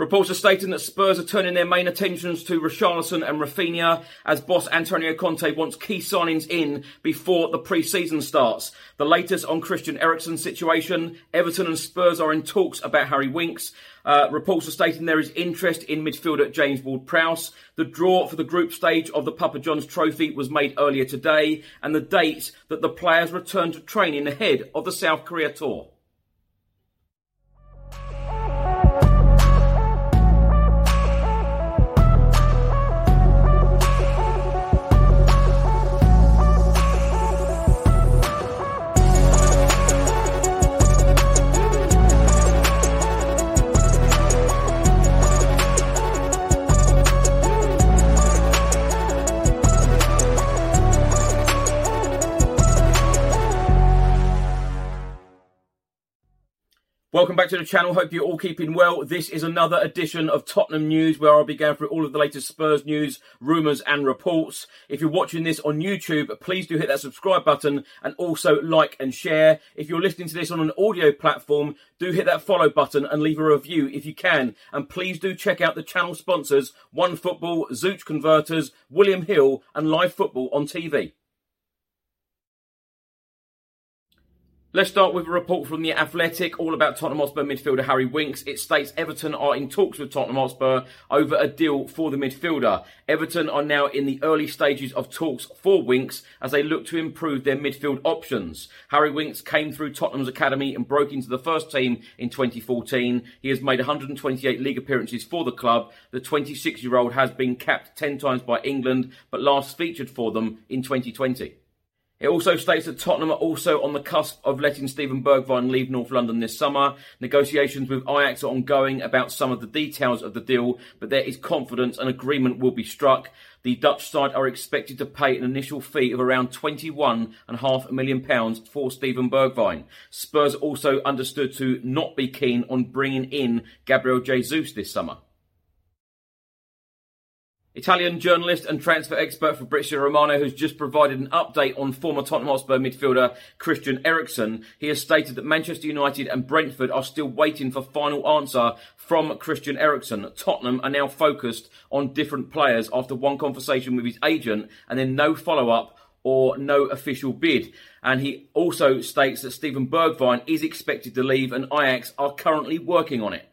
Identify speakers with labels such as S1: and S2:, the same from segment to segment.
S1: Reports are stating that Spurs are turning their main attentions to Richarlison and Raphinha as boss Antonio Conte wants key signings in before the pre-season starts. The latest on Christian Eriksen's situation, Everton and Spurs are in talks about Harry Winks. Uh, reports are stating there is interest in midfielder James Ward-Prowse. The draw for the group stage of the Papa John's Trophy was made earlier today and the date that the players return to training ahead of the South Korea tour. Welcome back to the channel. Hope you're all keeping well. This is another edition of Tottenham News where I'll be going through all of the latest Spurs news, rumours and reports. If you're watching this on YouTube, please do hit that subscribe button and also like and share. If you're listening to this on an audio platform, do hit that follow button and leave a review if you can. And please do check out the channel sponsors, One Football, Zooch Converters, William Hill and Live Football on TV. Let's start with a report from The Athletic, all about Tottenham Hotspur midfielder Harry Winks. It states Everton are in talks with Tottenham Hotspur over a deal for the midfielder. Everton are now in the early stages of talks for Winks as they look to improve their midfield options. Harry Winks came through Tottenham's academy and broke into the first team in 2014. He has made 128 league appearances for the club. The 26 year old has been capped 10 times by England, but last featured for them in 2020. It also states that Tottenham are also on the cusp of letting Steven Bergwijn leave North London this summer. Negotiations with Ajax are ongoing about some of the details of the deal, but there is confidence an agreement will be struck. The Dutch side are expected to pay an initial fee of around £21.5 million for Steven Bergwijn. Spurs also understood to not be keen on bringing in Gabriel Jesus this summer. Italian journalist and transfer expert Fabrizio Romano has just provided an update on former Tottenham Hotspur midfielder Christian Eriksen. He has stated that Manchester United and Brentford are still waiting for final answer from Christian Eriksen. Tottenham are now focused on different players after one conversation with his agent and then no follow-up or no official bid. And he also states that Steven Bergwijn is expected to leave and Ajax are currently working on it.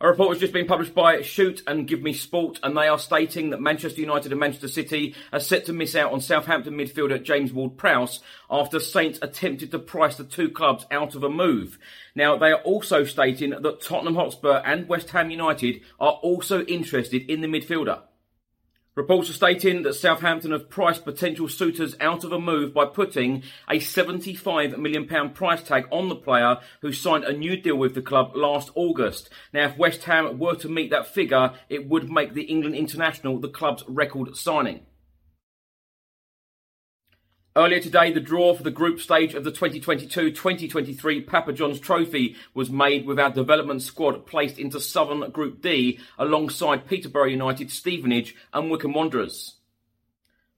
S1: A report has just been published by Shoot and Give Me Sport, and they are stating that Manchester United and Manchester City are set to miss out on Southampton midfielder James Ward-Prowse after Saints attempted to price the two clubs out of a move. Now, they are also stating that Tottenham Hotspur and West Ham United are also interested in the midfielder. Reports are stating that Southampton have priced potential suitors out of a move by putting a £75 million price tag on the player who signed a new deal with the club last August. Now, if West Ham were to meet that figure, it would make the England international the club's record signing. Earlier today, the draw for the group stage of the 2022-2023 Papa John's Trophy was made with our development squad placed into Southern Group D alongside Peterborough United, Stevenage and Wycombe Wanderers.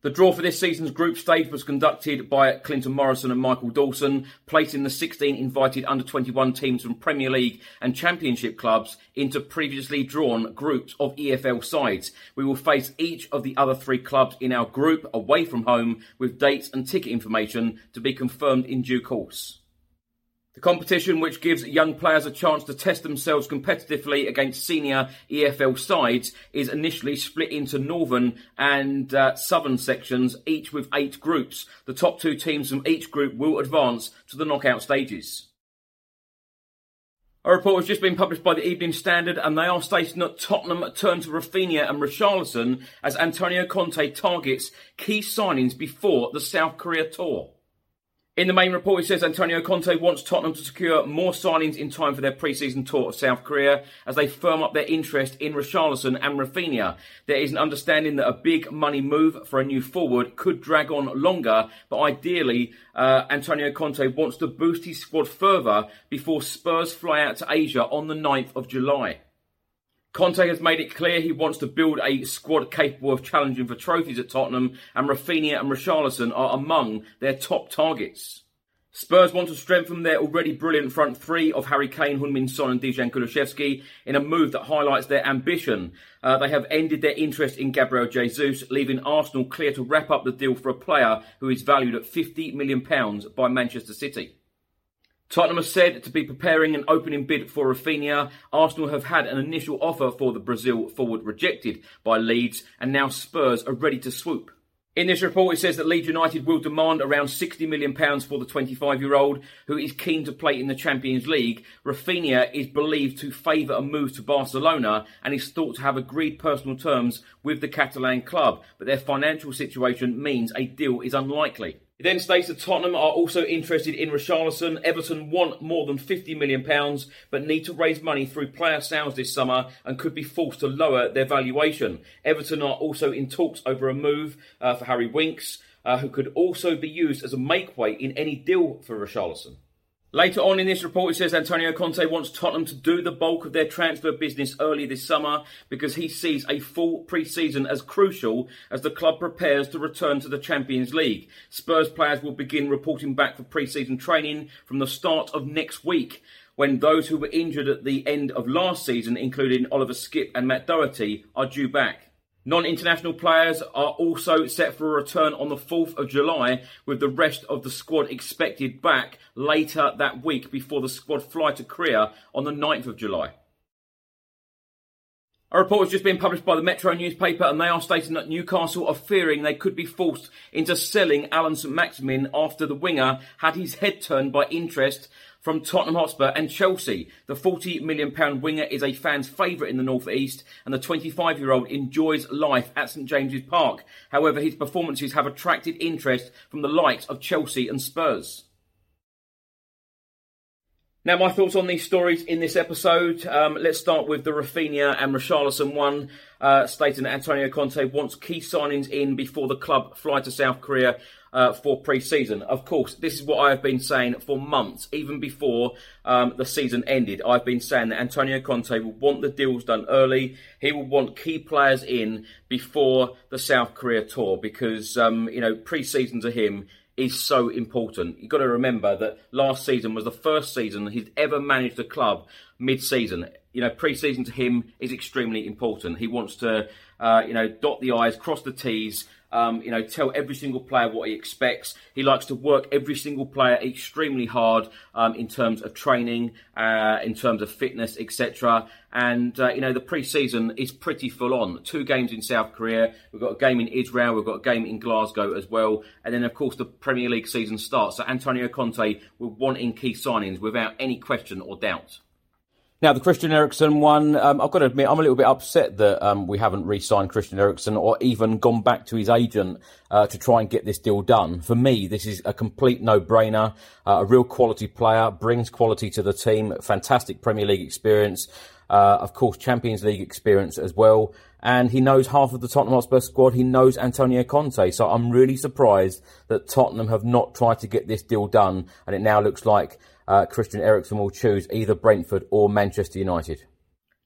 S1: The draw for this season's group stage was conducted by Clinton Morrison and Michael Dawson, placing the 16 invited under 21 teams from Premier League and Championship clubs into previously drawn groups of EFL sides. We will face each of the other three clubs in our group away from home with dates and ticket information to be confirmed in due course. The competition, which gives young players a chance to test themselves competitively against senior EFL sides, is initially split into northern and uh, southern sections, each with eight groups. The top two teams from each group will advance to the knockout stages. A report has just been published by the Evening Standard, and they are stating that Tottenham turn to Raphinha and Richarlison as Antonio Conte targets key signings before the South Korea tour. In the main report, it says Antonio Conte wants Tottenham to secure more signings in time for their pre-season tour of South Korea as they firm up their interest in Richarlison and Raphinha. There is an understanding that a big money move for a new forward could drag on longer, but ideally, uh, Antonio Conte wants to boost his squad further before Spurs fly out to Asia on the 9th of July. Conte has made it clear he wants to build a squad capable of challenging for trophies at Tottenham, and Raphinha and Richarlison are among their top targets. Spurs want to strengthen their already brilliant front three of Harry Kane, Heung-min Son and Dejan Kulusevski in a move that highlights their ambition. Uh, they have ended their interest in Gabriel Jesus, leaving Arsenal clear to wrap up the deal for a player who is valued at £50 million by Manchester City. Tottenham are said to be preparing an opening bid for Raphinha. Arsenal have had an initial offer for the Brazil forward rejected by Leeds, and now Spurs are ready to swoop. In this report, it says that Leeds United will demand around £60 million for the 25 year old, who is keen to play in the Champions League. Raphinha is believed to favour a move to Barcelona and is thought to have agreed personal terms with the Catalan club, but their financial situation means a deal is unlikely. It then states that Tottenham are also interested in Richarlison. Everton want more than £50 million, but need to raise money through player sales this summer and could be forced to lower their valuation. Everton are also in talks over a move uh, for Harry Winks, uh, who could also be used as a make weight in any deal for Richarlison. Later on in this report, it says Antonio Conte wants Tottenham to do the bulk of their transfer business early this summer because he sees a full pre-season as crucial as the club prepares to return to the Champions League. Spurs players will begin reporting back for pre-season training from the start of next week when those who were injured at the end of last season, including Oliver Skipp and Matt Doherty, are due back. Non-international players are also set for a return on the 4th of July with the rest of the squad expected back later that week before the squad fly to Korea on the 9th of July. A report has just been published by the Metro newspaper and they are stating that Newcastle are fearing they could be forced into selling Alan Saint-Maximin after the winger had his head turned by interest from Tottenham Hotspur and Chelsea. The £40 million winger is a fan's favourite in the North East, and the 25 year old enjoys life at St James's Park. However, his performances have attracted interest from the likes of Chelsea and Spurs. Now, my thoughts on these stories in this episode. Um, let's start with the Raphinha and Richarlison one, uh, stating that Antonio Conte wants key signings in before the club fly to South Korea uh, for pre-season. Of course, this is what I have been saying for months, even before um, the season ended. I've been saying that Antonio Conte will want the deals done early. He will want key players in before the South Korea tour because um, you know pre-season to him is so important. You've got to remember that last season was the first season he's ever managed a club mid-season. You know, pre-season to him is extremely important. He wants to, uh, you know, dot the I's, cross the T's, um, you know, tell every single player what he expects. He likes to work every single player extremely hard um, in terms of training, uh, in terms of fitness, etc. And uh, you know, the pre-season is pretty full on. Two games in South Korea. We've got a game in Israel. We've got a game in Glasgow as well. And then, of course, the Premier League season starts. So Antonio Conte will want in key signings without any question or doubt. Now, the Christian Eriksen one, um, I've got to admit, I'm a little bit upset that um, we haven't re signed Christian Eriksen or even gone back to his agent uh, to try and get this deal done. For me, this is a complete no brainer. Uh, a real quality player, brings quality to the team, fantastic Premier League experience, uh, of course, Champions League experience as well. And he knows half of the Tottenham Hotspur squad. He knows Antonio Conte. So I'm really surprised that Tottenham have not tried to get this deal done. And it now looks like Uh, Christian Eriksen will choose either Brentford or Manchester United.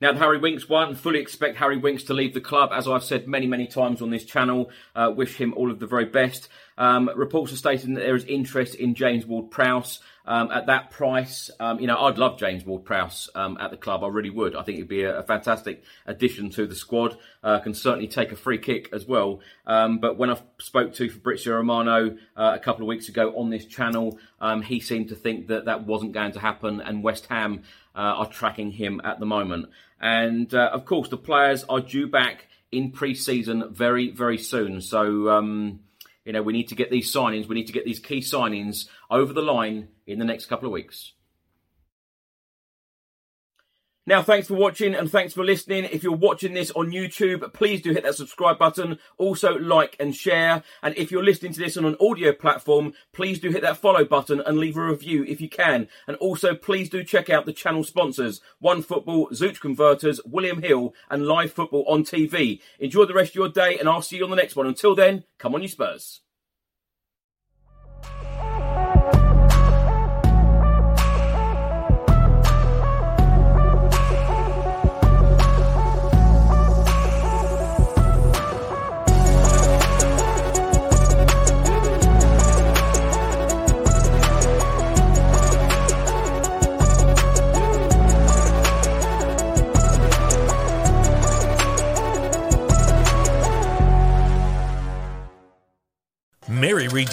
S1: Now, Harry Winks one, fully expect Harry Winks to leave the club. As I've said many, many times on this channel, uh, wish him all of the very best. Um, reports are stating that there is interest in James Ward-Prowse um, at that price. Um, you know, I'd love James Ward-Prowse um, at the club. I really would. I think it'd be a, a fantastic addition to the squad. Uh, can certainly take a free kick as well. Um, but when I spoke to Fabrizio Romano uh, a couple of weeks ago on this channel, um, he seemed to think that that wasn't going to happen, and West Ham are tracking him at the moment. And uh, of course, the players are due back in pre-season very, very soon. So um, you know, we need to get these signings, we need to get these key signings over the line in the next couple of weeks. Now, thanks for watching and thanks for listening. If you're watching this on YouTube, please do hit that subscribe button. Also, like and share. And if you're listening to this on an audio platform, please do hit that follow button and leave a review if you can. And also, please do check out the channel sponsors One Football, Zooch Converters, William Hill, and Live Football on TV. Enjoy the rest of your day, and I'll see you on the next one. Until then, come on, you Spurs.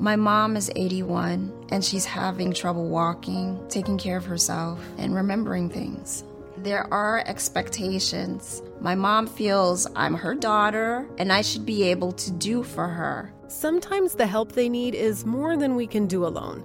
S2: My mom is 81 and she's having trouble walking, taking care of herself, and remembering things. There are expectations. My mom feels I'm her daughter and I should be able to do for her.
S3: Sometimes the help they need is more than we can do alone.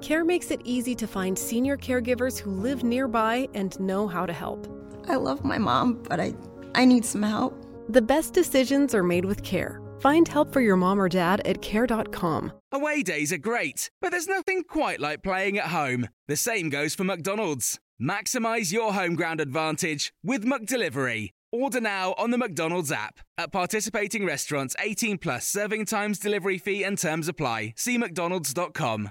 S3: Care makes it easy to find senior caregivers who live nearby and know how to help.
S2: I love my mom, but I, I need some help.
S3: The best decisions are made with care. Find help for your mom or dad at care.com.
S4: Away days are great, but there's nothing quite like playing at home. The same goes for McDonald's. Maximize your home ground advantage with McDelivery. Order now on the McDonald's app. At participating restaurants, 18 plus serving times, delivery fee, and terms apply. See McDonald's.com.